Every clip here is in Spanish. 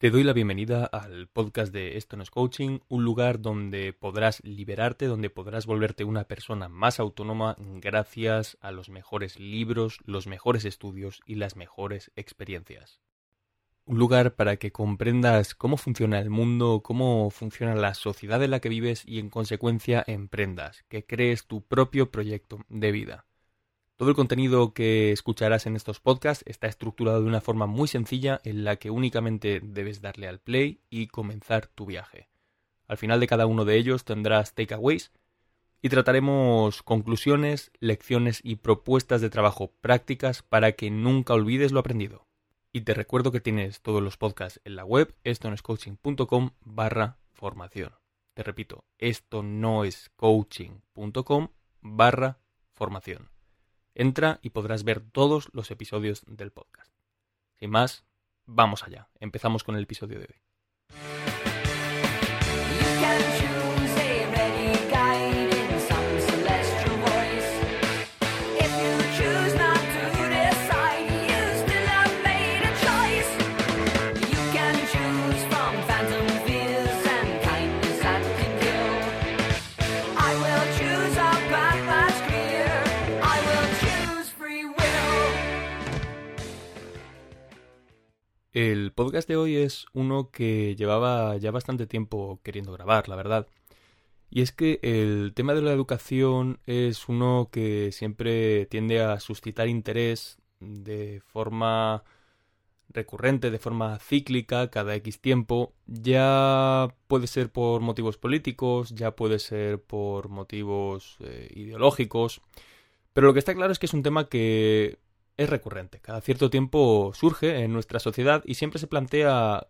Te doy la bienvenida al podcast de Esto no es coaching, un lugar donde podrás liberarte, donde podrás volverte una persona más autónoma gracias a los mejores libros, los mejores estudios y las mejores experiencias. Un lugar para que comprendas cómo funciona el mundo, cómo funciona la sociedad en la que vives y en consecuencia emprendas, que crees tu propio proyecto de vida. Todo el contenido que escucharás en estos podcasts está estructurado de una forma muy sencilla en la que únicamente debes darle al play y comenzar tu viaje. Al final de cada uno de ellos tendrás takeaways y trataremos conclusiones, lecciones y propuestas de trabajo prácticas para que nunca olvides lo aprendido. Y te recuerdo que tienes todos los podcasts en la web estonoescoaching.com barra formación. Te repito, esto no es coaching.com barra formación. Entra y podrás ver todos los episodios del podcast. Sin más, vamos allá. Empezamos con el episodio de hoy. El podcast de hoy es uno que llevaba ya bastante tiempo queriendo grabar, la verdad. Y es que el tema de la educación es uno que siempre tiende a suscitar interés de forma recurrente, de forma cíclica, cada X tiempo. Ya puede ser por motivos políticos, ya puede ser por motivos eh, ideológicos. Pero lo que está claro es que es un tema que es recurrente. Cada cierto tiempo surge en nuestra sociedad y siempre se plantea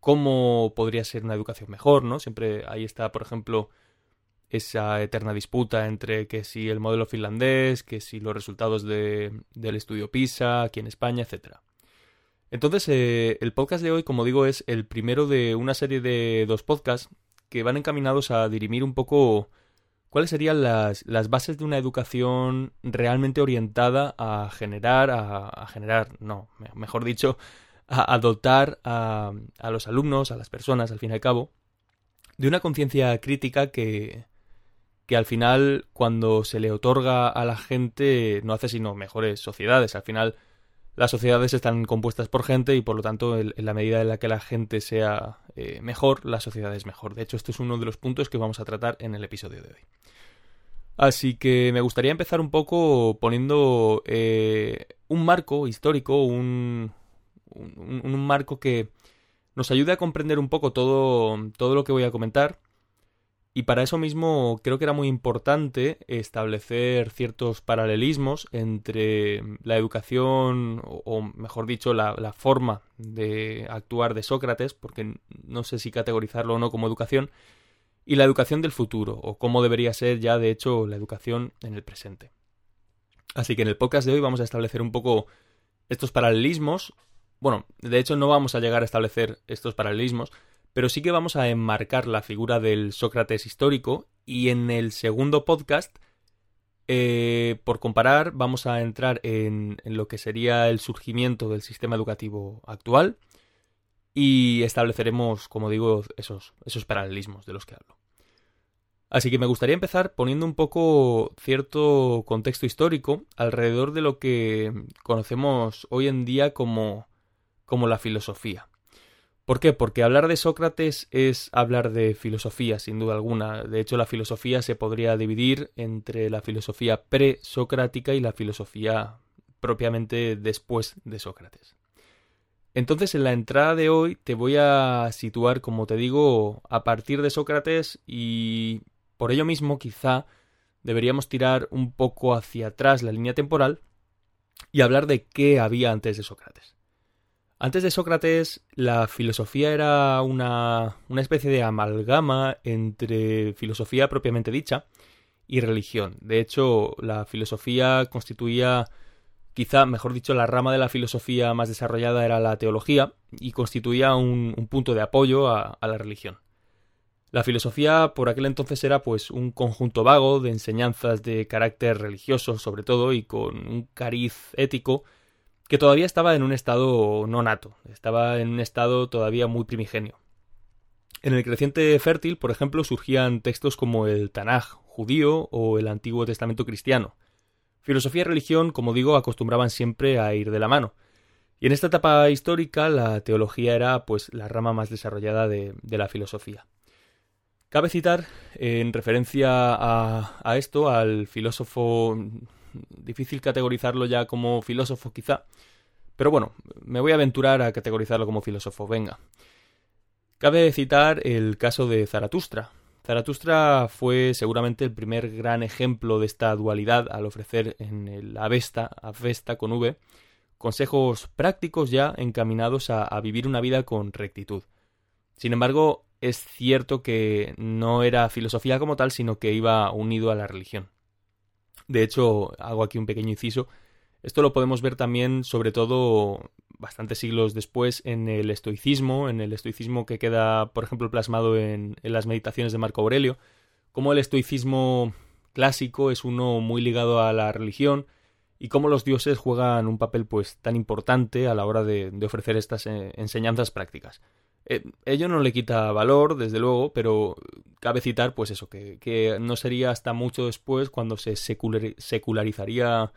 cómo podría ser una educación mejor, ¿no? Siempre ahí está, por ejemplo, esa eterna disputa entre que si el modelo finlandés, que si los resultados de, del estudio PISA aquí en España, etc. Entonces, eh, el podcast de hoy, como digo, es el primero de una serie de dos podcasts que van encaminados a dirimir un poco ¿Cuáles serían las, bases de una educación realmente orientada a generar, a, generar, no, mejor dicho, a, dotar a, a, los alumnos, a las personas, al fin y al cabo, de una conciencia crítica que, que al final, cuando se le otorga a la gente, no hace sino mejores sociedades. Al final, las sociedades están compuestas por gente y por lo tanto en la medida en la que la gente sea eh, mejor, la sociedad es mejor. De hecho, este es uno de los puntos que vamos a tratar en el episodio de hoy. Así que me gustaría empezar un poco poniendo eh, un marco histórico, un, un, marco que nos ayude a comprender un poco todo, todo lo que voy a comentar y para eso mismo creo que era muy importante establecer ciertos paralelismos entre la educación, o, mejor dicho, la, la, forma de actuar de Sócrates, porque no sé si categorizarlo o no como educación, y la educación del futuro, o cómo debería ser ya de hecho la educación en el presente. Así que en el podcast de hoy vamos a establecer un poco estos paralelismos. Bueno, de hecho no vamos a llegar a establecer estos paralelismos, pero sí que vamos a enmarcar la figura del Sócrates histórico y en el segundo podcast, eh, por comparar, vamos a entrar en, lo que sería el surgimiento del sistema educativo actual y estableceremos, como digo, esos, esos paralelismos de los que hablo. Así que me gustaría empezar poniendo un poco cierto contexto histórico alrededor de lo que conocemos hoy en día como, como la filosofía. ¿Por qué? Porque hablar de Sócrates es hablar de filosofía, sin duda alguna. De hecho, la filosofía se podría dividir entre la filosofía pre-socrática y la filosofía propiamente después de Sócrates. Entonces, en la entrada de hoy te voy a situar, como te digo, a partir de Sócrates y por ello mismo quizá deberíamos tirar un poco hacia atrás la línea temporal y hablar de qué había antes de Sócrates. Antes de Sócrates, la filosofía era una, especie de amalgama entre filosofía propiamente dicha y religión. De hecho, la filosofía constituía, quizá, mejor dicho, la rama de la filosofía más desarrollada era la teología y constituía un, punto de apoyo a, a la religión. La filosofía por aquel entonces era pues un conjunto vago de enseñanzas de carácter religioso sobre todo y con un cariz ético que todavía estaba en un estado no nato, estaba en un estado todavía muy primigenio. En el creciente fértil, por ejemplo, surgían textos como el Tanaj judío o el Antiguo Testamento cristiano. Filosofía y religión, como digo, acostumbraban siempre a ir de la mano. Y en esta etapa histórica la teología era pues la rama más desarrollada de, la filosofía. Cabe citar, en referencia a, a, esto, al filósofo difícil categorizarlo ya como filósofo quizá, pero bueno, me voy a aventurar a categorizarlo como filósofo, venga. Cabe citar el caso de Zaratustra. Zaratustra fue seguramente el primer gran ejemplo de esta dualidad al ofrecer en el Avesta, Avesta con V, consejos prácticos ya encaminados a, a vivir una vida con rectitud. Sin embargo, es cierto que no era filosofía como tal, sino que iba unido a la religión. De hecho, hago aquí un pequeño inciso. Esto lo podemos ver también, sobre todo, bastantes siglos después, en el estoicismo, en el estoicismo que queda, por ejemplo, plasmado en, las meditaciones de Marco Aurelio, como el estoicismo clásico es uno muy ligado a la religión y cómo los dioses juegan un papel pues tan importante a la hora de, ofrecer estas eh, enseñanzas prácticas. Eh, ello no le quita valor, desde luego, pero cabe citar, pues eso, que, no sería hasta mucho después cuando se secularizaría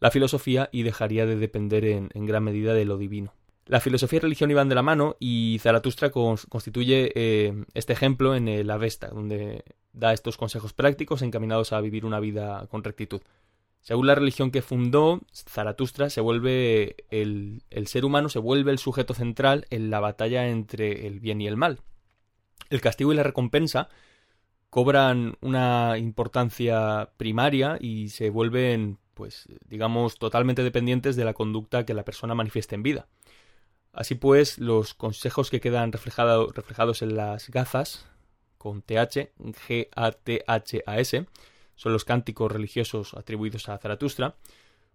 la filosofía y dejaría de depender en, gran medida de lo divino. La filosofía y religión iban de la mano y Zaratustra constituye eh, este ejemplo en el Avesta, donde da estos consejos prácticos encaminados a vivir una vida con rectitud. Según la religión que fundó, Zaratustra se vuelve el, ser humano se vuelve el sujeto central en la batalla entre el bien y el mal. El castigo y la recompensa cobran una importancia primaria y se vuelven, pues, digamos, totalmente dependientes de la conducta que la persona manifieste en vida. Así pues, los consejos que quedan reflejados en las gazas, con TH, G-A-T-H-A-S, son los cánticos religiosos atribuidos a Zaratustra,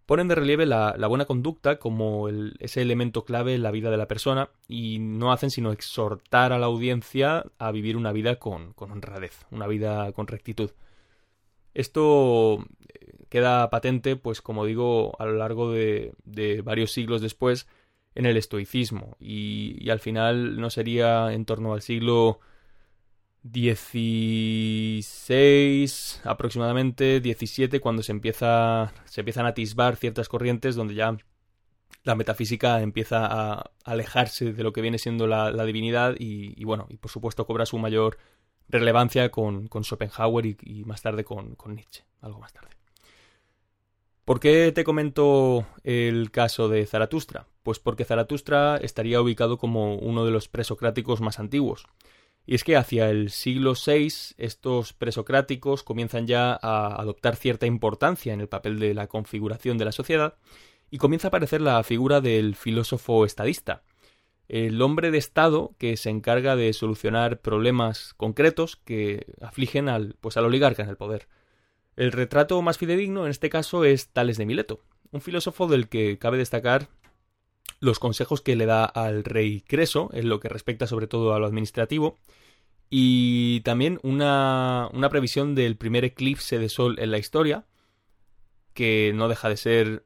ponen de relieve la, buena conducta como ese elemento clave en la vida de la persona y no hacen sino exhortar a la audiencia a vivir una vida con, honradez, una vida con rectitud. Esto eh, queda patente, pues como digo, a lo largo de, varios siglos después en el estoicismo y, y, al final no sería en torno al siglo 16 aproximadamente 17 cuando se empieza se empiezan a atisbar ciertas corrientes donde ya la metafísica empieza a alejarse de lo que viene siendo la, divinidad y, bueno y por supuesto cobra su mayor relevancia con, Schopenhauer y, más tarde con, con Nietzsche algo más tarde ¿Por qué te comento el caso de Zaratustra? Pues porque Zaratustra estaría ubicado como uno de los presocráticos más antiguos. Y es que hacia el siglo VI estos presocráticos comienzan ya a adoptar cierta importancia en el papel de la configuración de la sociedad y comienza a aparecer la figura del filósofo estadista, el hombre de Estado que se encarga de solucionar problemas concretos que afligen al, pues, al oligarca en el poder. El retrato más fidedigno en este caso es Tales de Mileto, un filósofo del que cabe destacar los consejos que le da al rey Creso en lo que respecta sobre todo a lo administrativo y también una, una previsión del primer eclipse de sol en la historia que no deja de ser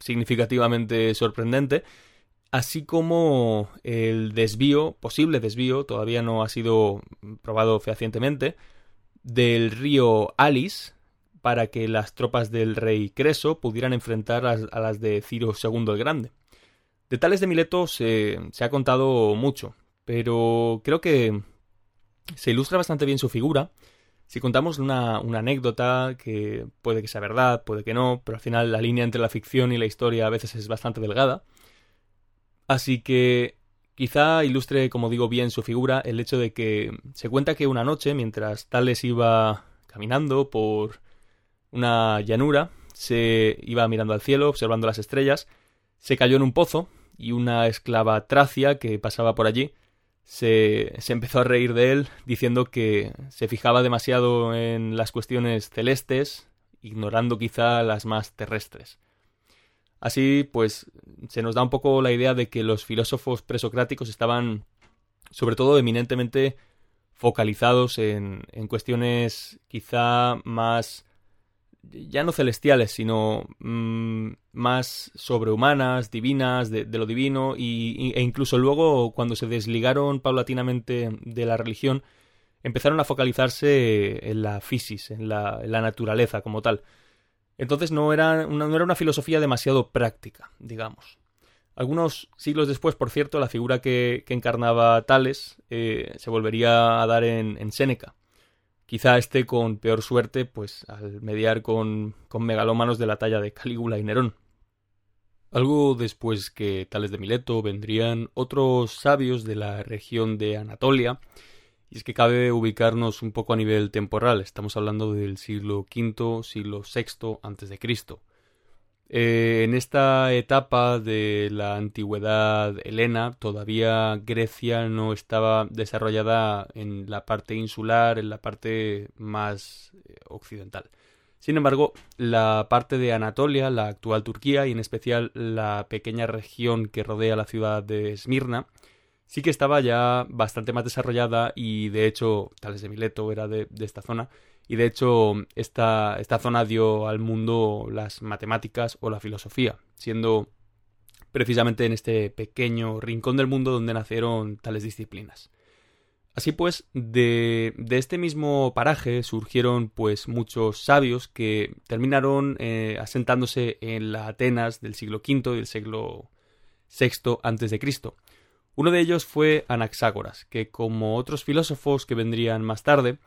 significativamente sorprendente así como el desvío, posible desvío, todavía no ha sido probado fehacientemente, del río Alice para que las tropas del rey Creso pudieran enfrentar a, las de Ciro II el Grande. De tales de Mileto se, ha contado mucho, pero creo que se ilustra bastante bien su figura si contamos una, anécdota que puede que sea verdad, puede que no, pero al final la línea entre la ficción y la historia a veces es bastante delgada. Así que quizá ilustre, como digo, bien su figura el hecho de que se cuenta que una noche, mientras Tales iba caminando por una llanura, se iba mirando al cielo, observando las estrellas, se cayó en un pozo y una esclava tracia que pasaba por allí se, se, empezó a reír de él diciendo que se fijaba demasiado en las cuestiones celestes, ignorando quizá las más terrestres. Así, pues, se nos da un poco la idea de que los filósofos presocráticos estaban, sobre todo, eminentemente focalizados en, en cuestiones quizá más ya no celestiales, sino mm, más sobrehumanas, divinas, de, lo divino, y, e incluso luego, cuando se desligaron paulatinamente de la religión, empezaron a focalizarse en la fisis, en la, naturaleza como tal. Entonces no era, una, no era una filosofía demasiado práctica, digamos. Algunos siglos después, por cierto, la figura que, encarnaba Tales eh, se volvería a dar en, en Séneca Quizá esté con peor suerte, pues al mediar con, con megalómanos de la talla de Calígula y Nerón. Algo después que Tales de Mileto vendrían otros sabios de la región de Anatolia, y es que cabe ubicarnos un poco a nivel temporal. Estamos hablando del siglo V, siglo VI antes de Cristo. Eh, en esta etapa de la antigüedad helena, todavía Grecia no estaba desarrollada en la parte insular, en la parte más eh, occidental. Sin embargo, la parte de Anatolia, la actual Turquía y en especial la pequeña región que rodea la ciudad de Esmirna, sí que estaba ya bastante más desarrollada y de hecho Tales de Mileto era de esta zona y de hecho esta, esta zona dio al mundo las matemáticas o la filosofía, siendo precisamente en este pequeño rincón del mundo donde nacieron tales disciplinas. Así pues, de, de, este mismo paraje surgieron pues muchos sabios que terminaron eh, asentándose en la Atenas del siglo V y del siglo VI antes de Cristo. Uno de ellos fue Anaxágoras, que como otros filósofos que vendrían más tarde,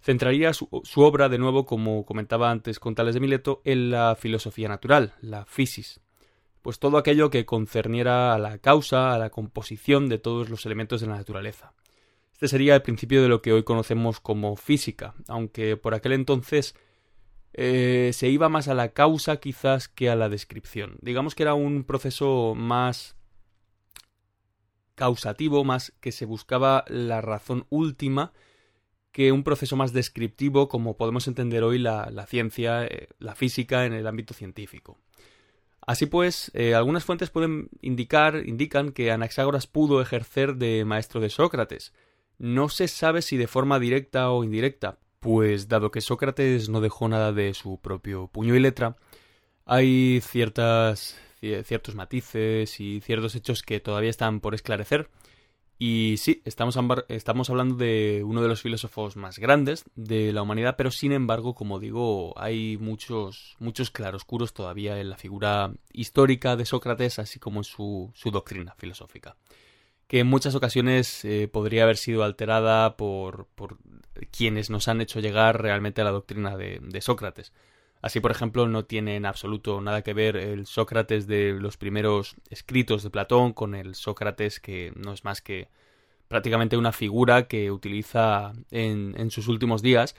centraría su, obra de nuevo, como comentaba antes con Tales de Mileto, en la filosofía natural, la physis, pues todo aquello que concerniera a la causa, a la composición de todos los elementos de la naturaleza. Este sería el principio de lo que hoy conocemos como física, aunque por aquel entonces eh, se iba más a la causa quizás que a la descripción. Digamos que era un proceso más causativo, más que se buscaba la razón última que un proceso más descriptivo como podemos entender hoy la, ciencia, eh, la física en el ámbito científico. Así pues, eh, algunas fuentes pueden indicar, indican que Anaxágoras pudo ejercer de maestro de Sócrates. No se sabe si de forma directa o indirecta, pues dado que Sócrates no dejó nada de su propio puño y letra, hay ciertas, ciertos matices y ciertos hechos que todavía están por esclarecer, y sí, estamos, estamos hablando de uno de los filósofos más grandes de la humanidad, pero sin embargo, como digo, hay muchos, muchos claroscuros todavía en la figura histórica de Sócrates, así como en su, su doctrina filosófica, que en muchas ocasiones eh, podría haber sido alterada por, por quienes nos han hecho llegar realmente a la doctrina de Sócrates. Así, por ejemplo, no tiene en absoluto nada que ver el Sócrates de los primeros escritos de Platón con el Sócrates que no es más que prácticamente una figura que utiliza en, sus últimos días,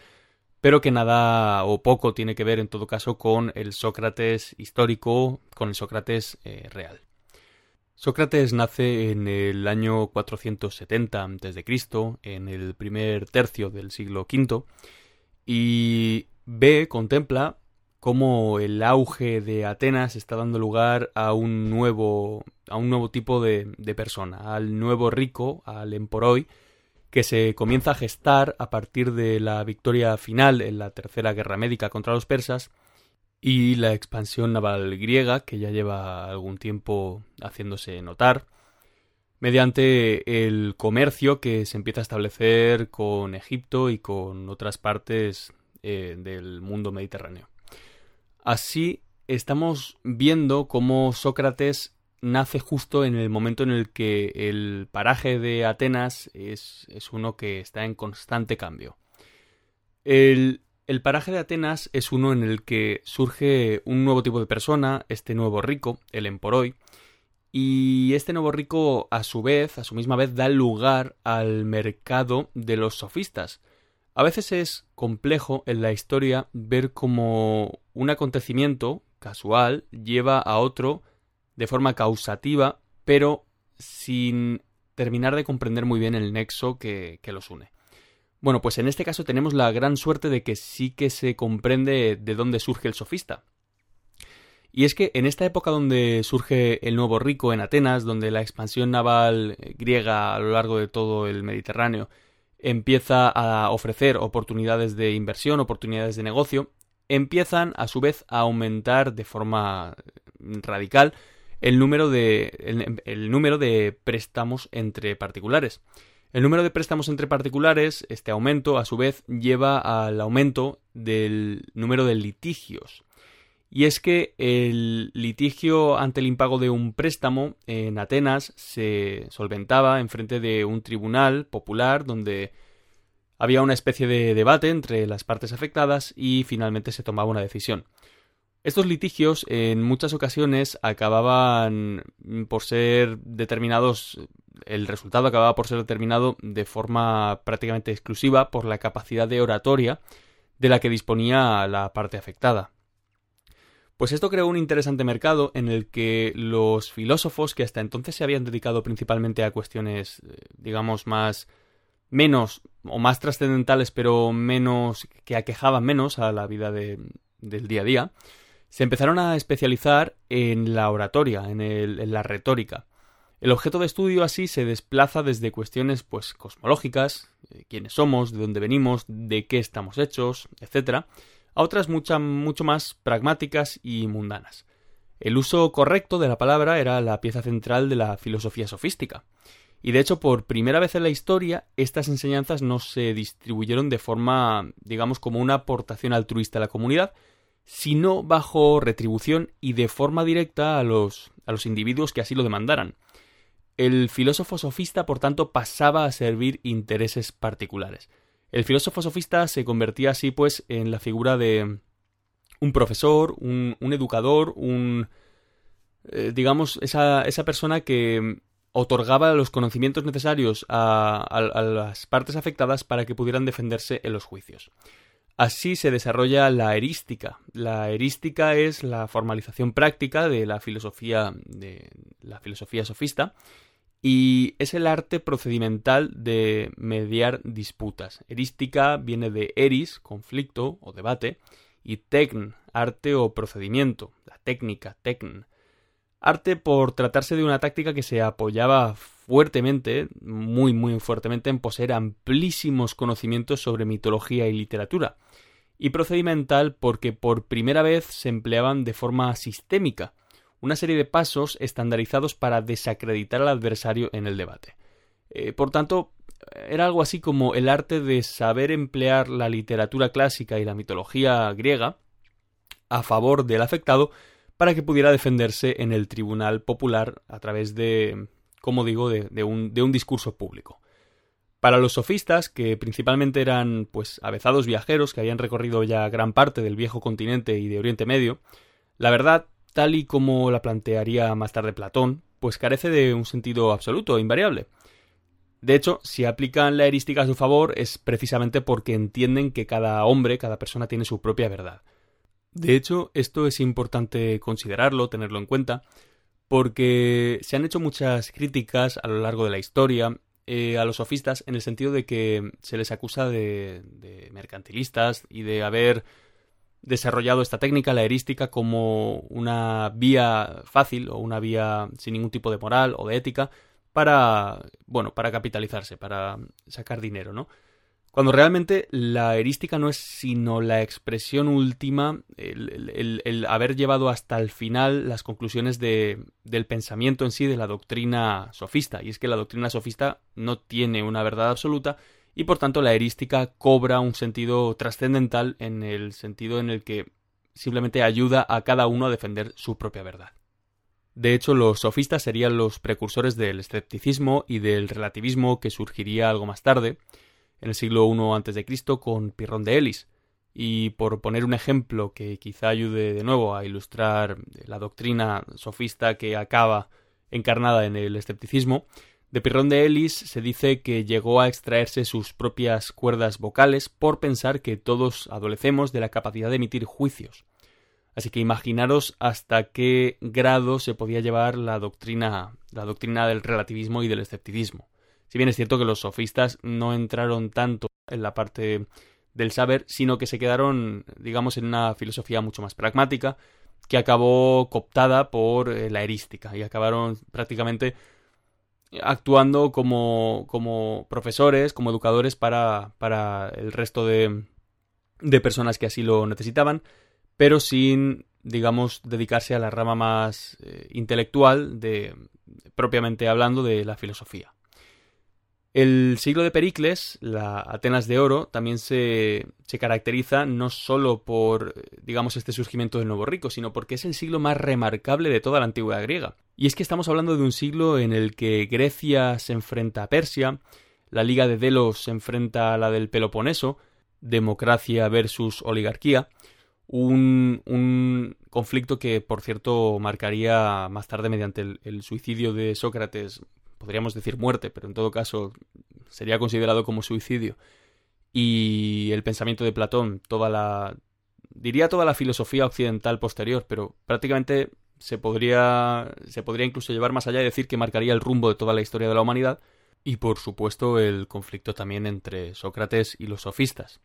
pero que nada o poco tiene que ver en todo caso con el Sócrates histórico, con el Sócrates eh, real. Sócrates nace en el año 470 a.C., en el primer tercio del siglo V, y ve, contempla cómo el auge de Atenas está dando lugar a un nuevo, a un nuevo tipo de, persona, al nuevo rico, al emporoi, que se comienza a gestar a partir de la victoria final en la Tercera Guerra Médica contra los persas y la expansión naval griega, que ya lleva algún tiempo haciéndose notar, mediante el comercio que se empieza a establecer con Egipto y con otras partes eh, del mundo mediterráneo. Así estamos viendo cómo Sócrates nace justo en el momento en el que el paraje de Atenas es, uno que está en constante cambio. El, el, paraje de Atenas es uno en el que surge un nuevo tipo de persona, este nuevo rico, el emporoi, y este nuevo rico a su vez, a su misma vez, da lugar al mercado de los sofistas, a veces es complejo en la historia ver cómo un acontecimiento casual lleva a otro de forma causativa, pero sin terminar de comprender muy bien el nexo que, los une. Bueno, pues en este caso tenemos la gran suerte de que sí que se comprende de dónde surge el sofista. Y es que en esta época donde surge el nuevo rico en Atenas, donde la expansión naval griega a lo largo de todo el Mediterráneo empieza a ofrecer oportunidades de inversión, oportunidades de negocio, empiezan a su vez a aumentar de forma radical el número de, el número de préstamos entre particulares. El número de préstamos entre particulares, este aumento, a su vez, lleva al aumento del número de litigios. Y es que el litigio ante el impago de un préstamo en Atenas se solventaba en frente de un tribunal popular donde había una especie de debate entre las partes afectadas y finalmente se tomaba una decisión. Estos litigios en muchas ocasiones acababan por ser determinados, el resultado acababa por ser determinado de forma prácticamente exclusiva por la capacidad de oratoria de la que disponía la parte afectada. Pues esto creó un interesante mercado en el que los filósofos que hasta entonces se habían dedicado principalmente a cuestiones, eh, digamos, más menos o más trascendentales, pero menos que aquejaban menos a la vida del día a día, se empezaron a especializar en la oratoria, en, en, la retórica. El objeto de estudio así se desplaza desde cuestiones pues cosmológicas, eh, quiénes somos, de dónde venimos, de qué estamos hechos, etc., a otras mucho más pragmáticas y mundanas. El uso correcto de la palabra era la pieza central de la filosofía sofística. Y de hecho, por primera vez en la historia, estas enseñanzas no se distribuyeron de forma, digamos, como una aportación altruista a la comunidad, sino bajo retribución y de forma directa a los, a los individuos que así lo demandaran. El filósofo sofista, por tanto, pasaba a servir intereses particulares. El filósofo sofista se convertía así, pues, en la figura de un profesor, un, educador, un. Eh, digamos, esa, esa, persona que otorgaba los conocimientos necesarios a, a, las partes afectadas para que pudieran defenderse en los juicios. Así se desarrolla la erística. La erística es la formalización práctica de la filosofía de la filosofía sofista y es el arte procedimental de mediar disputas. Erística viene de eris, conflicto o debate, y tecn, arte o procedimiento, la técnica, tecn. Arte por tratarse de una táctica que se apoyaba fuertemente, muy muy fuertemente, en poseer amplísimos conocimientos sobre mitología y literatura. Y procedimental porque por primera vez se empleaban de forma sistémica, una serie de pasos estandarizados para desacreditar al adversario en el debate. Eh, por tanto, era algo así como el arte de saber emplear la literatura clásica y la mitología griega a favor del afectado para que pudiera defenderse en el tribunal popular a través de, como digo, de, un, de un discurso público. Para los sofistas, que principalmente eran pues avezados viajeros que habían recorrido ya gran parte del viejo continente y de Oriente Medio, la verdad tal y como la plantearía más tarde Platón, pues carece de un sentido absoluto, e invariable. De hecho, si aplican la erística a su favor es precisamente porque entienden que cada hombre, cada persona tiene su propia verdad. De hecho, esto es importante considerarlo, tenerlo en cuenta, porque se han hecho muchas críticas a lo largo de la historia eh, a los sofistas en el sentido de que se les acusa de, de mercantilistas y de haber desarrollado esta técnica, la erística, como una vía fácil o una vía sin ningún tipo de moral o de ética para, bueno, para capitalizarse, para sacar dinero, ¿no? Cuando realmente la erística no es sino la expresión última, el, haber llevado hasta el final las conclusiones de, del pensamiento en sí de la doctrina sofista. Y es que la doctrina sofista no tiene una verdad absoluta, y por tanto la erística cobra un sentido trascendental en el sentido en el que simplemente ayuda a cada uno a defender su propia verdad. De hecho, los sofistas serían los precursores del escepticismo y del relativismo que surgiría algo más tarde, en el siglo I a.C., con Pirrón de Elis. Y por poner un ejemplo que quizá ayude de nuevo a ilustrar la doctrina sofista que acaba encarnada en el escepticismo, de Pirrón de Elis se dice que llegó a extraerse sus propias cuerdas vocales por pensar que todos adolecemos de la capacidad de emitir juicios. Así que imaginaros hasta qué grado se podía llevar la doctrina, la doctrina del relativismo y del escepticismo. Si bien es cierto que los sofistas no entraron tanto en la parte del saber, sino que se quedaron, digamos, en una filosofía mucho más pragmática, que acabó cooptada por eh, la erística y acabaron prácticamente actuando como, como profesores, como educadores para, para el resto de, de personas que así lo necesitaban, pero sin, digamos, dedicarse a la rama más eh, intelectual de, propiamente hablando, de la filosofía. El siglo de Pericles, la Atenas de Oro, también se, se, caracteriza no solo por, digamos, este surgimiento del nuevo rico, sino porque es el siglo más remarcable de toda la antigüedad griega. Y es que estamos hablando de un siglo en el que Grecia se enfrenta a Persia, la Liga de Delos se enfrenta a la del Peloponeso, democracia versus oligarquía, un, un conflicto que, por cierto, marcaría más tarde mediante el, suicidio de Sócrates, podríamos decir muerte, pero en todo caso sería considerado como suicidio, y el pensamiento de Platón, toda la... diría toda la filosofía occidental posterior, pero prácticamente se podría, se podría incluso llevar más allá y decir que marcaría el rumbo de toda la historia de la humanidad, y por supuesto el conflicto también entre Sócrates y los sofistas.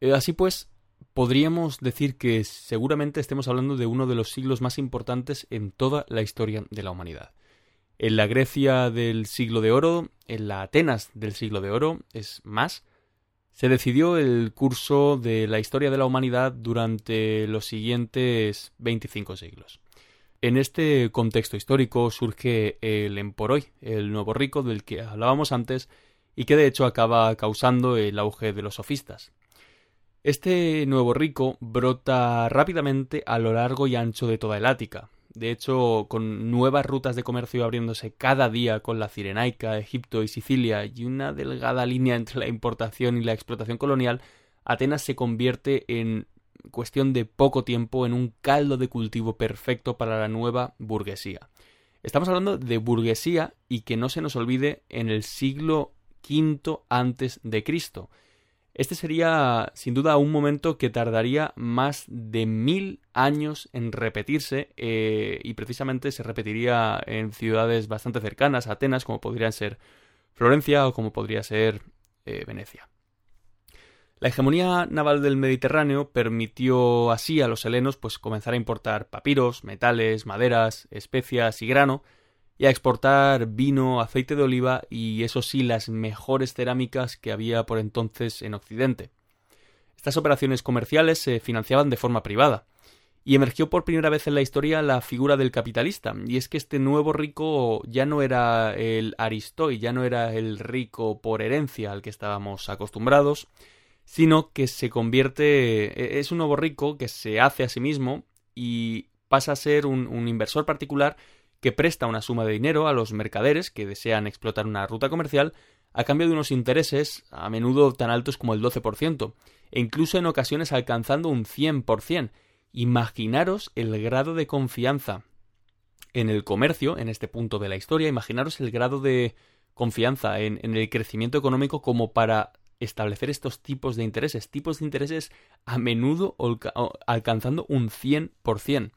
Eh, así pues, podríamos decir que seguramente estemos hablando de uno de los siglos más importantes en toda la historia de la humanidad. En la Grecia del siglo de oro, en la Atenas del siglo de oro, es más, se decidió el curso de la historia de la humanidad durante los siguientes 25 siglos. En este contexto histórico surge el Emporoi, el nuevo rico del que hablábamos antes y que de hecho acaba causando el auge de los sofistas. Este nuevo rico brota rápidamente a lo largo y ancho de toda el Ática. De hecho, con nuevas rutas de comercio abriéndose cada día con la Cirenaica, Egipto y Sicilia y una delgada línea entre la importación y la explotación colonial, Atenas se convierte en cuestión de poco tiempo en un caldo de cultivo perfecto para la nueva burguesía. Estamos hablando de burguesía y que no se nos olvide en el siglo V antes de Cristo. Este sería sin duda un momento que tardaría más de mil años en repetirse eh, y precisamente se repetiría en ciudades bastante cercanas a Atenas como podrían ser Florencia o como podría ser eh, Venecia. La hegemonía naval del Mediterráneo permitió así a los helenos pues comenzar a importar papiros, metales, maderas, especias y grano, y a exportar vino, aceite de oliva y eso sí las mejores cerámicas que había por entonces en Occidente. Estas operaciones comerciales se financiaban de forma privada, y emergió por primera vez en la historia la figura del capitalista, y es que este nuevo rico ya no era el aristoi, ya no era el rico por herencia al que estábamos acostumbrados, sino que se convierte, e, es un nuevo rico que se hace a sí mismo y pasa a ser un, inversor particular que presta una suma de dinero a los mercaderes que desean explotar una ruta comercial a cambio de unos intereses a menudo tan altos como el 12%, e incluso en ocasiones alcanzando un 100%. Imaginaros el grado de confianza en el comercio, en este punto de la historia, imaginaros el grado de confianza en el crecimiento económico como para establecer estos tipos de intereses, tipos de intereses a menudo alcanzando un 100%.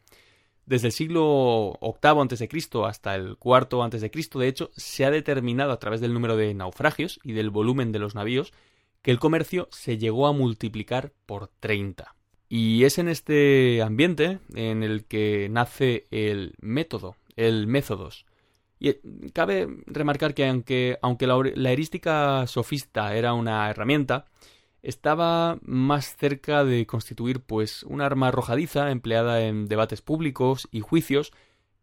Desde el siglo VIII a.C. hasta el IV a.C., de hecho, se ha determinado a través del número de naufragios y del volumen de los navíos que el comercio se llegó a multiplicar por 30. Y es en este ambiente en el que nace el método, el métodos, y eh, cabe remarcar que aunque, aunque la, la, erística sofista era una herramienta, estaba más cerca de constituir pues un arma arrojadiza empleada en debates públicos y juicios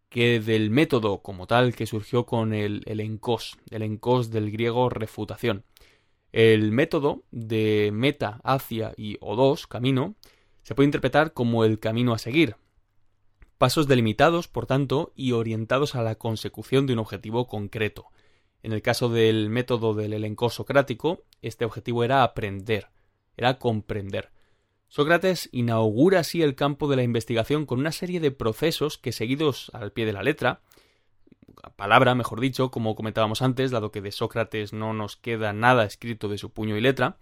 que del método como tal que surgió con el, el encos, el encos del griego refutación. El método de meta, hacia y odos, camino, se puede interpretar como el camino a seguir, pasos delimitados, por tanto, y orientados a la consecución de un objetivo concreto. En el caso del método del elenco socrático, este objetivo era aprender, era comprender. Sócrates inaugura así el campo de la investigación con una serie de procesos que seguidos al pie de la letra, palabra, mejor dicho, como comentábamos antes, dado que de Sócrates no nos queda nada escrito de su puño y letra,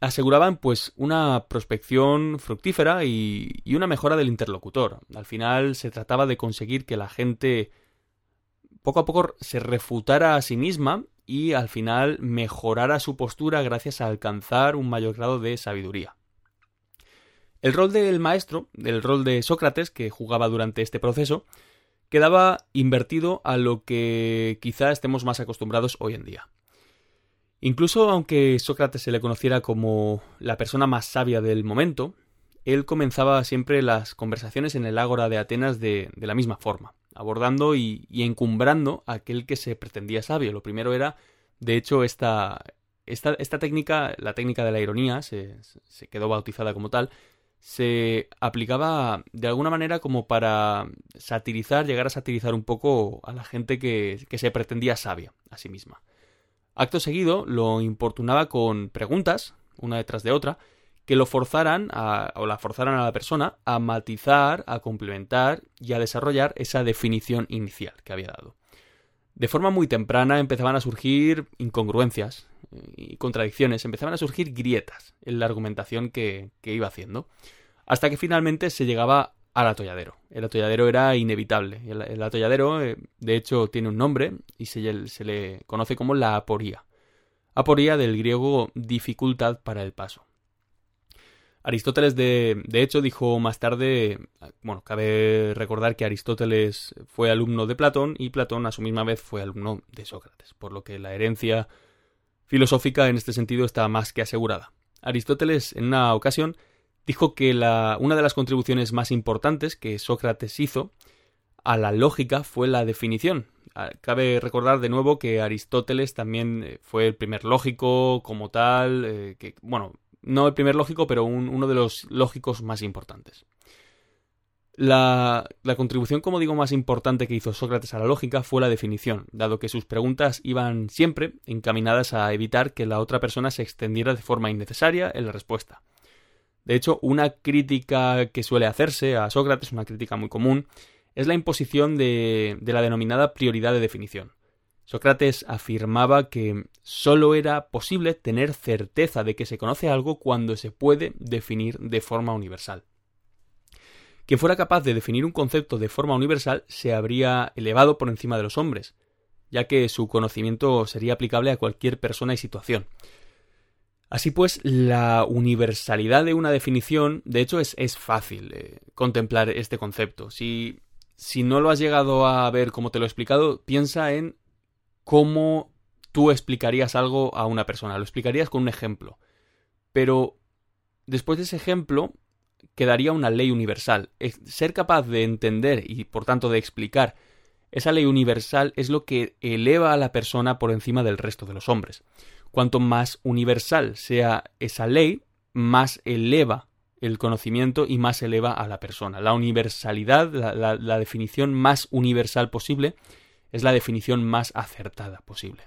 aseguraban pues una prospección fructífera y, una mejora del interlocutor. Al final se trataba de conseguir que la gente poco a poco se refutara a sí misma y al final mejorara su postura gracias a alcanzar un mayor grado de sabiduría. El rol del maestro, el rol de Sócrates, que jugaba durante este proceso, quedaba invertido a lo que quizá estemos más acostumbrados hoy en día. Incluso aunque Sócrates se le conociera como la persona más sabia del momento, él comenzaba siempre las conversaciones en el ágora de Atenas de, la misma forma, abordando y, encumbrando a aquel que se pretendía sabio. Lo primero era, de hecho, esta, esta, esta técnica, la técnica de la ironía, se, quedó bautizada como tal, se aplicaba de alguna manera como para satirizar, llegar a satirizar un poco a la gente que, que se pretendía sabia a sí misma. Acto seguido lo importunaba con preguntas, una detrás de otra, que lo forzaran a, o la forzaran a la persona a matizar, a complementar y a desarrollar esa definición inicial que había dado. De forma muy temprana empezaban a surgir incongruencias eh, y contradicciones, empezaban a surgir grietas en la argumentación que, iba haciendo, hasta que finalmente se llegaba al atolladero. El atolladero era inevitable. El, atolladero, eh, de hecho, tiene un nombre y se, se le conoce como la aporía. Aporía del griego dificultad para el paso. Aristóteles, de, de, hecho, dijo más tarde, bueno, cabe recordar que Aristóteles fue alumno de Platón y Platón a su misma vez fue alumno de Sócrates, por lo que la herencia filosófica en este sentido está más que asegurada. Aristóteles en una ocasión dijo que la, una de las contribuciones más importantes que Sócrates hizo a la lógica fue la definición. Ah, cabe recordar de nuevo que Aristóteles también eh, fue el primer lógico como tal, eh, que, bueno, no el primer lógico, pero uno de los lógicos más importantes. La, la, contribución, como digo, más importante que hizo Sócrates a la lógica fue la definición, dado que sus preguntas iban siempre encaminadas a evitar que la otra persona se extendiera de forma innecesaria en la respuesta. De hecho, una crítica que suele hacerse a Sócrates, una crítica muy común, es la imposición de, de la denominada prioridad de definición. Sócrates afirmaba que sólo era posible tener certeza de que se conoce algo cuando se puede definir de forma universal. Quien fuera capaz de definir un concepto de forma universal se habría elevado por encima de los hombres, ya que su conocimiento sería aplicable a cualquier persona y situación. Así pues, la universalidad de una definición, de hecho, es, es fácil eh, contemplar este concepto. Si, si no lo has llegado a ver como te lo he explicado, piensa en cómo tú explicarías algo a una persona. Lo explicarías con un ejemplo. Pero después de ese ejemplo quedaría una ley universal. Ser capaz de entender y por tanto de explicar esa ley universal es lo que eleva a la persona por encima del resto de los hombres. Cuanto más universal sea esa ley, más eleva el conocimiento y más eleva a la persona. La universalidad, la, la definición más universal posible, es la definición más acertada posible.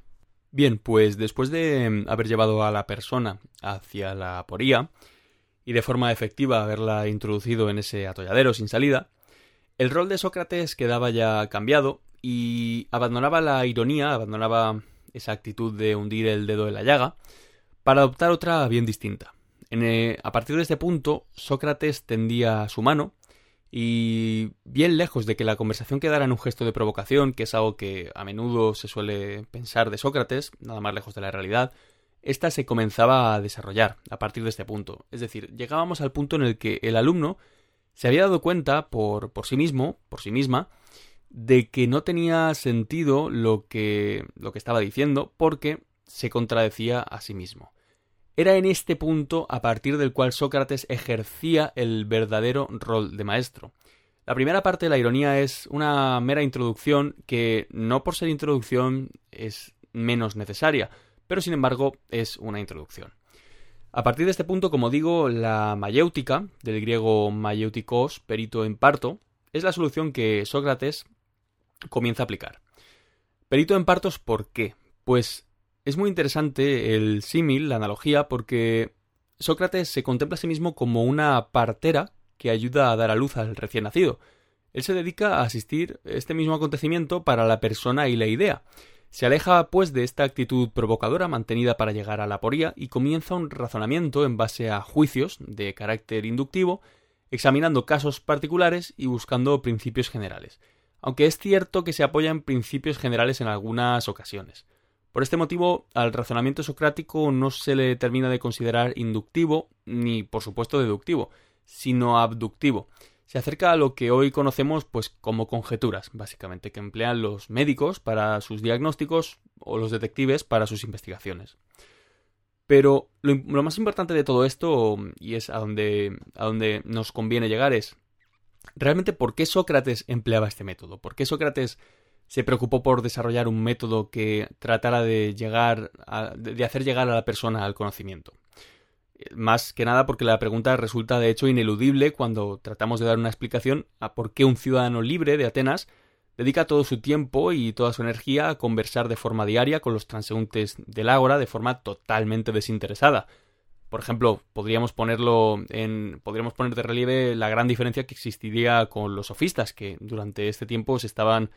Bien, pues después de em, haber llevado a la persona hacia la aporía y de forma efectiva haberla introducido en ese atolladero sin salida, el rol de Sócrates quedaba ya cambiado y abandonaba la ironía, abandonaba esa actitud de hundir el dedo en la llaga, para adoptar otra bien distinta. Eh, a partir de este punto, Sócrates tendía su mano y bien lejos de que la conversación quedara en un gesto de provocación, que es algo que a menudo se suele pensar de Sócrates, nada más lejos de la realidad, esta se comenzaba a desarrollar a partir de este punto. Es decir, llegábamos al punto en el que el alumno se había dado cuenta por, por sí mismo, por sí misma, de que no tenía sentido lo que, lo que estaba diciendo porque se contradecía a sí mismo. Era en este punto a partir del cual Sócrates ejercía el verdadero rol de maestro. La primera parte de la ironía es una mera introducción que no por ser introducción es menos necesaria, pero sin embargo es una introducción. A partir de este punto, como digo, la mayéutica, del griego mayéuticos, perito en parto, es la solución que Sócrates comienza a aplicar. Perito en partos, ¿por qué? Pues es muy interesante el símil, la analogía, porque Sócrates se contempla a sí mismo como una partera que ayuda a dar a luz al recién nacido. Él se dedica a asistir este mismo acontecimiento para la persona y la idea. Se aleja, pues, de esta actitud provocadora mantenida para llegar a la poría y comienza un razonamiento en base a juicios de carácter inductivo, examinando casos particulares y buscando principios generales. Aunque es cierto que se apoya en principios generales en algunas ocasiones. Por este motivo, al razonamiento socrático no se le termina de considerar inductivo ni, por supuesto, deductivo, sino abductivo. se acerca a lo que hoy conocemos pues como conjeturas, básicamente, que emplean los médicos para sus diagnósticos o los detectives para sus investigaciones. Pero lo, más importante de todo esto, y es a donde, a donde nos conviene llegar, es realmente por qué Sócrates empleaba este método, por qué Sócrates se preocupó por desarrollar un método que tratara de llegar de hacer llegar a la persona al conocimiento. Más que nada porque la pregunta resulta de hecho ineludible cuando tratamos de dar una explicación a por qué un ciudadano libre de Atenas dedica todo su tiempo y toda su energía a conversar de forma diaria con los transeúntes del ágora de forma totalmente desinteresada. Por ejemplo, podríamos ponerlo en. podríamos poner de relieve la gran diferencia que existiría con los sofistas, que durante este tiempo se estaban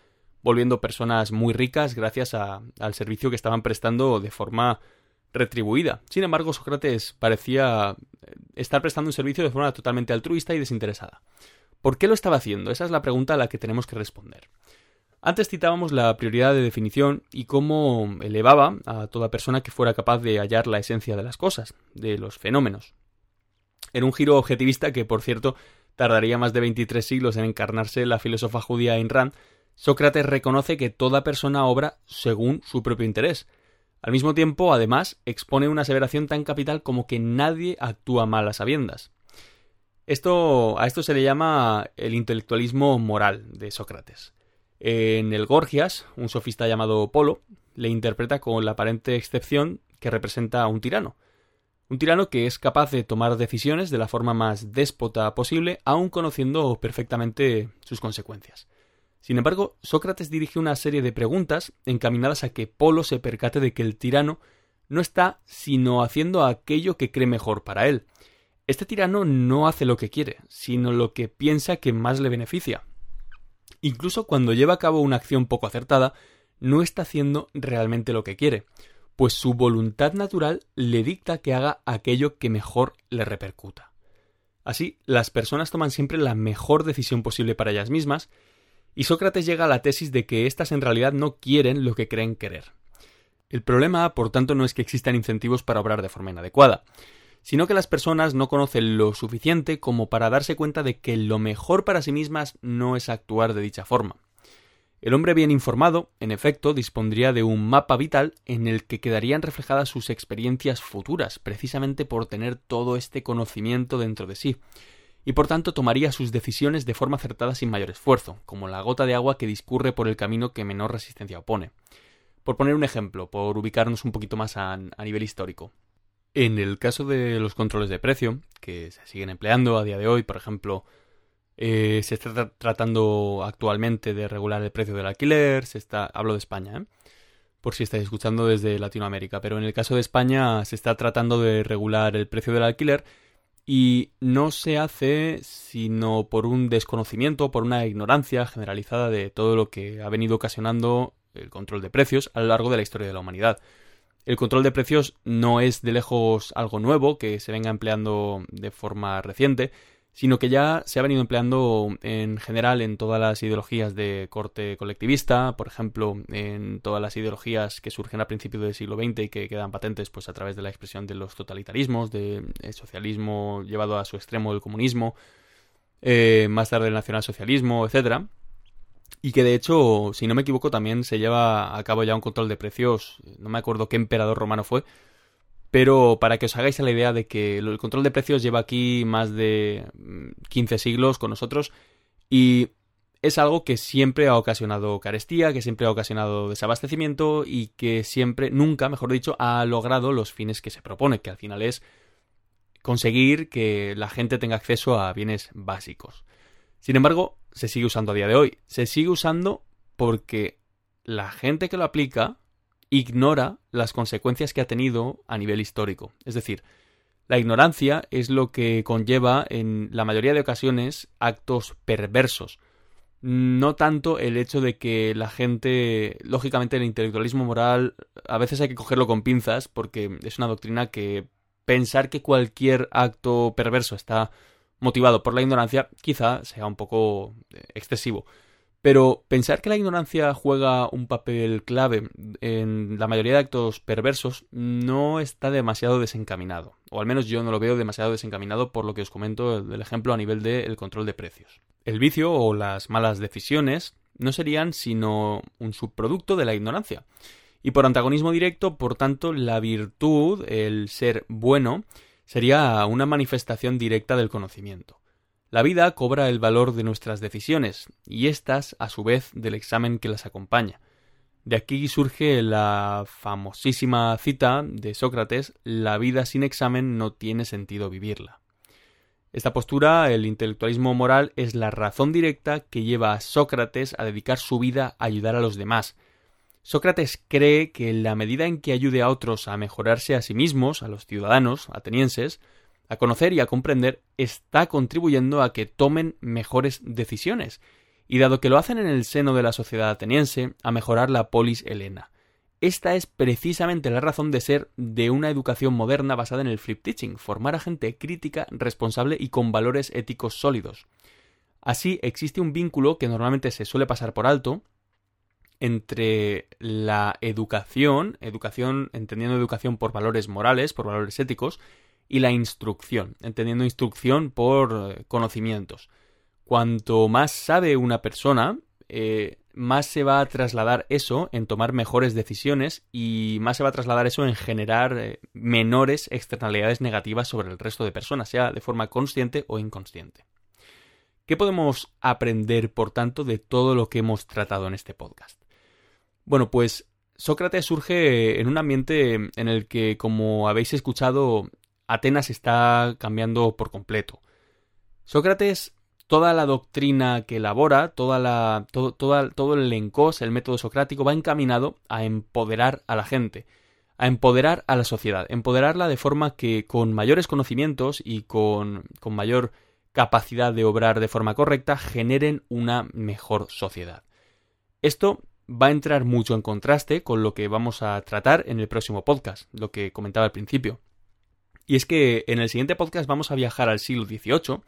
volviendo personas muy ricas gracias al servicio que estaban prestando de forma retribuida. Sin embargo, Sócrates parecía eh, estar prestando un servicio de forma totalmente altruista y desinteresada. ¿Por qué lo estaba haciendo? Esa es la pregunta a la que tenemos que responder. Antes citábamos la prioridad de definición y cómo elevaba a toda persona que fuera capaz de hallar la esencia de las cosas, de los fenómenos. En un giro objetivista que, por cierto, tardaría más de 23 siglos en encarnarse la filósofa judía Ayn Rand, Sócrates reconoce que toda persona obra según su propio interés. Al mismo tiempo, además, expone una aseveración tan capital como que nadie actúa mal a sabiendas. Esto, a esto se le llama el intelectualismo moral de Sócrates. En el Gorgias, un sofista llamado Polo le interpreta con la aparente excepción que representa a un tirano. Un tirano que es capaz de tomar decisiones de la forma más déspota posible, aun conociendo perfectamente sus consecuencias. Sin embargo, Sócrates dirige una serie de preguntas encaminadas a que Polo se percate de que el tirano no está sino haciendo aquello que cree mejor para él. Este tirano no hace lo que quiere, sino lo que piensa que más le beneficia. Incluso cuando lleva a cabo una acción poco acertada, no está haciendo realmente lo que quiere, pues su voluntad natural le dicta que haga aquello que mejor le repercuta. Así, las personas toman siempre la mejor decisión posible para ellas mismas, y Sócrates llega a la tesis de que éstas en realidad no quieren lo que creen querer. El problema, por tanto, no es que existan incentivos para obrar de forma inadecuada, sino que las personas no conocen lo suficiente como para darse cuenta de que lo mejor para sí mismas no es actuar de dicha forma. El hombre bien informado, en efecto, dispondría de un mapa vital en el que quedarían reflejadas sus experiencias futuras, precisamente por tener todo este conocimiento dentro de sí, y por tanto tomaría sus decisiones de forma acertada sin mayor esfuerzo, como la gota de agua que discurre por el camino que menor resistencia opone. Por poner un ejemplo, por ubicarnos un poquito más a, nivel histórico. En el caso de los controles de precio, que se siguen empleando a día de hoy, por ejemplo, eh, se está tratando actualmente de regular el precio del alquiler, se está, hablo de España, ¿eh? por si estáis escuchando desde Latinoamérica, pero en el caso de España se está tratando de regular el precio del alquiler y no se hace sino por un desconocimiento, por una ignorancia generalizada de todo lo que ha venido ocasionando el control de precios a lo largo de la historia de la humanidad. El control de precios no es de lejos algo nuevo que se venga empleando de forma reciente, sino que ya se ha venido empleando en general en todas las ideologías de corte colectivista, por ejemplo, en todas las ideologías que surgen a principios del siglo XX y que quedan patentes pues a través de la expresión de los totalitarismos, del socialismo llevado a su extremo del comunismo, eh, más tarde el nacionalsocialismo, etcétera. Y que de hecho, si no me equivoco, también se lleva a cabo ya un control de precios. No me acuerdo qué emperador romano fue, pero para que os hagáis la idea de que el control de precios lleva aquí más de 15 mm, siglos con nosotros y es algo que siempre ha ocasionado carestía, que siempre ha ocasionado desabastecimiento y que siempre, nunca, mejor dicho, ha logrado los fines que se propone, que al final es conseguir que la gente tenga acceso a bienes básicos. Sin embargo, se sigue usando a día de hoy. Se sigue usando porque la gente que lo aplica ignora las consecuencias que ha tenido a nivel histórico. Es decir, la ignorancia es lo que conlleva en la mayoría de ocasiones actos perversos. No tanto el hecho de que la gente, lógicamente el intelectualismo moral, a veces hay que cogerlo con pinzas porque es una doctrina que pensar que cualquier acto perverso está motivado por la ignorancia quizá sea un poco excesivo. Pero pensar que la ignorancia juega un papel clave en la mayoría de actos perversos no está demasiado desencaminado, o al menos yo no lo veo demasiado desencaminado por lo que os comento del ejemplo a nivel del control de precios. El vicio o las malas decisiones no serían sino un subproducto de la ignorancia. Y por antagonismo directo, por tanto, la virtud, el ser bueno, sería una manifestación directa del conocimiento. La vida cobra el valor de nuestras decisiones, y éstas, a su vez, del examen que las acompaña. De aquí surge la famosísima cita de Sócrates La vida sin examen no tiene sentido vivirla. Esta postura, el intelectualismo moral, es la razón directa que lleva a Sócrates a dedicar su vida a ayudar a los demás. Sócrates cree que en la medida en que ayude a otros a mejorarse a sí mismos, a los ciudadanos atenienses, a conocer y a comprender, está contribuyendo a que tomen mejores decisiones, y dado que lo hacen en el seno de la sociedad ateniense, a mejorar la polis helena. Esta es precisamente la razón de ser de una educación moderna basada en el flip teaching, formar a gente crítica, responsable y con valores éticos sólidos. Así existe un vínculo que normalmente se suele pasar por alto entre la educación, educación entendiendo educación por valores morales, por valores éticos, y la instrucción, entendiendo instrucción por eh, conocimientos. Cuanto más sabe una persona, eh, más se va a trasladar eso en tomar mejores decisiones y más se va a trasladar eso en generar eh, menores externalidades negativas sobre el resto de personas, sea de forma consciente o inconsciente. ¿Qué podemos aprender, por tanto, de todo lo que hemos tratado en este podcast? Bueno, pues Sócrates surge en un ambiente en el que, como habéis escuchado, Atenas está cambiando por completo. Sócrates, toda la doctrina que elabora, toda la, todo, todo el encos, el método socrático, va encaminado a empoderar a la gente, a empoderar a la sociedad, empoderarla de forma que con mayores conocimientos y con, con mayor capacidad de obrar de forma correcta generen una mejor sociedad. Esto va a entrar mucho en contraste con lo que vamos a tratar en el próximo podcast, lo que comentaba al principio. Y es que en el siguiente podcast vamos a viajar al siglo XVIII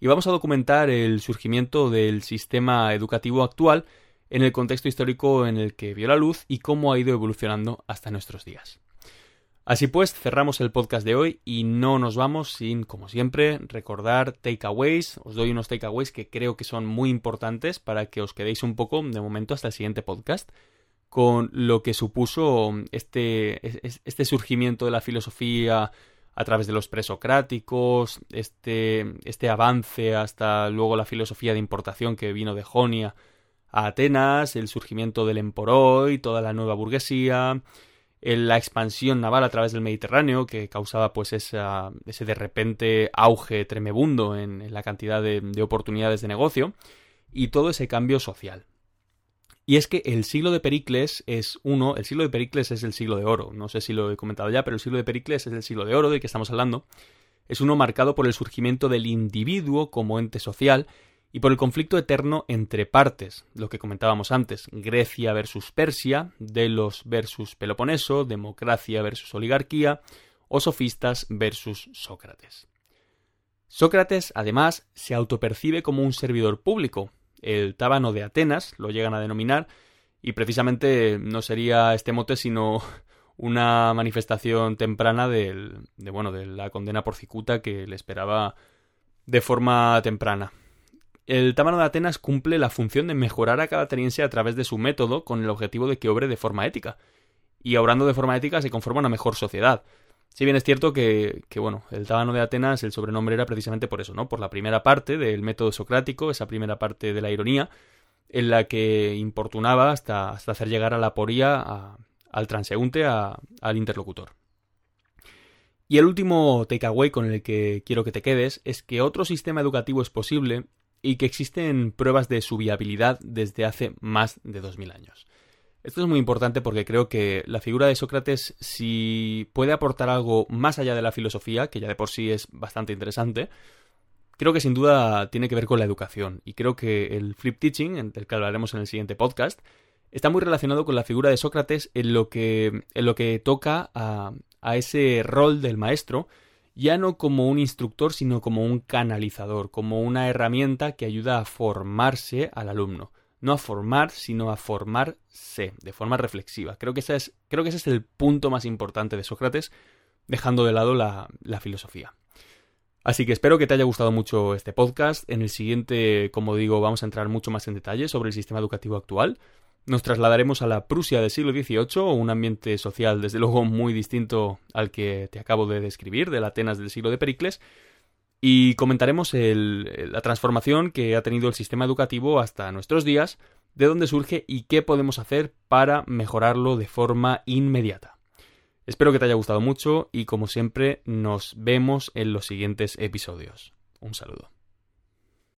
y vamos a documentar el surgimiento del sistema educativo actual en el contexto histórico en el que vio la luz y cómo ha ido evolucionando hasta nuestros días. Así pues, cerramos el podcast de hoy y no nos vamos sin, como siempre, recordar takeaways. Os doy unos takeaways que creo que son muy importantes para que os quedéis un poco, de momento, hasta el siguiente podcast, con lo que supuso este, este surgimiento de la filosofía a través de los presocráticos, este, este avance hasta luego la filosofía de importación que vino de Jonia a Atenas, el surgimiento del emporoi, toda la nueva burguesía, la expansión naval a través del Mediterráneo que causaba pues esa, ese de repente auge tremebundo en, la cantidad de, de oportunidades de negocio y todo ese cambio social. Y es que el siglo de Pericles es uno, el siglo de Pericles es el siglo de oro. No sé si lo he comentado ya, pero el siglo de Pericles es el siglo de oro del que estamos hablando. Es uno marcado por el surgimiento del individuo como ente social y por el conflicto eterno entre partes, lo que comentábamos antes, Grecia versus Persia, Delos versus Peloponeso, democracia versus oligarquía, o sofistas versus Sócrates. Sócrates, además, se autopercibe como un servidor público, el tábano de Atenas, lo llegan a denominar, y precisamente no sería este mote sino una manifestación temprana de, bueno, de la condena por cicuta que le esperaba de forma temprana. El tábano de Atenas cumple la función de mejorar a cada ateniense a través de su método con el objetivo de que obre de forma ética. Y obrando de forma ética se conforma una mejor sociedad. Si bien es cierto que, bueno, el tábano de Atenas, el sobrenombre era precisamente por eso, ¿no? Por la primera parte del método socrático, esa primera parte de la ironía, en la que importunaba hasta, hasta hacer llegar a la poría al transeúnte, al interlocutor. Y el último takeaway con el que quiero que te quedes es que otro sistema educativo es posible y que existen pruebas de su viabilidad desde hace más de 2000 años. Esto es muy importante porque creo que la figura de Sócrates, si puede aportar algo más allá de la filosofía, que ya de por sí es bastante interesante, creo que sin duda tiene que ver con la educación. Y creo que el flip teaching, del que hablaremos en el siguiente podcast, está muy relacionado con la figura de Sócrates en lo que, en lo que toca a, a ese rol del maestro, ya no como un instructor, sino como un canalizador, como una herramienta que ayuda a formarse al alumno no a formar, sino a formarse de forma reflexiva. Creo que, ese es, creo que ese es el punto más importante de Sócrates, dejando de lado la, la filosofía. Así que espero que te haya gustado mucho este podcast. En el siguiente, como digo, vamos a entrar mucho más en detalle sobre el sistema educativo actual. Nos trasladaremos a la Prusia del siglo XVIII, un ambiente social desde luego muy distinto al que te acabo de describir, del Atenas del siglo de Pericles, y comentaremos la transformación que ha tenido el sistema educativo hasta nuestros días, de dónde surge y qué podemos hacer para mejorarlo de forma inmediata. Espero que te haya gustado mucho y como siempre nos vemos en los siguientes episodios. Un saludo.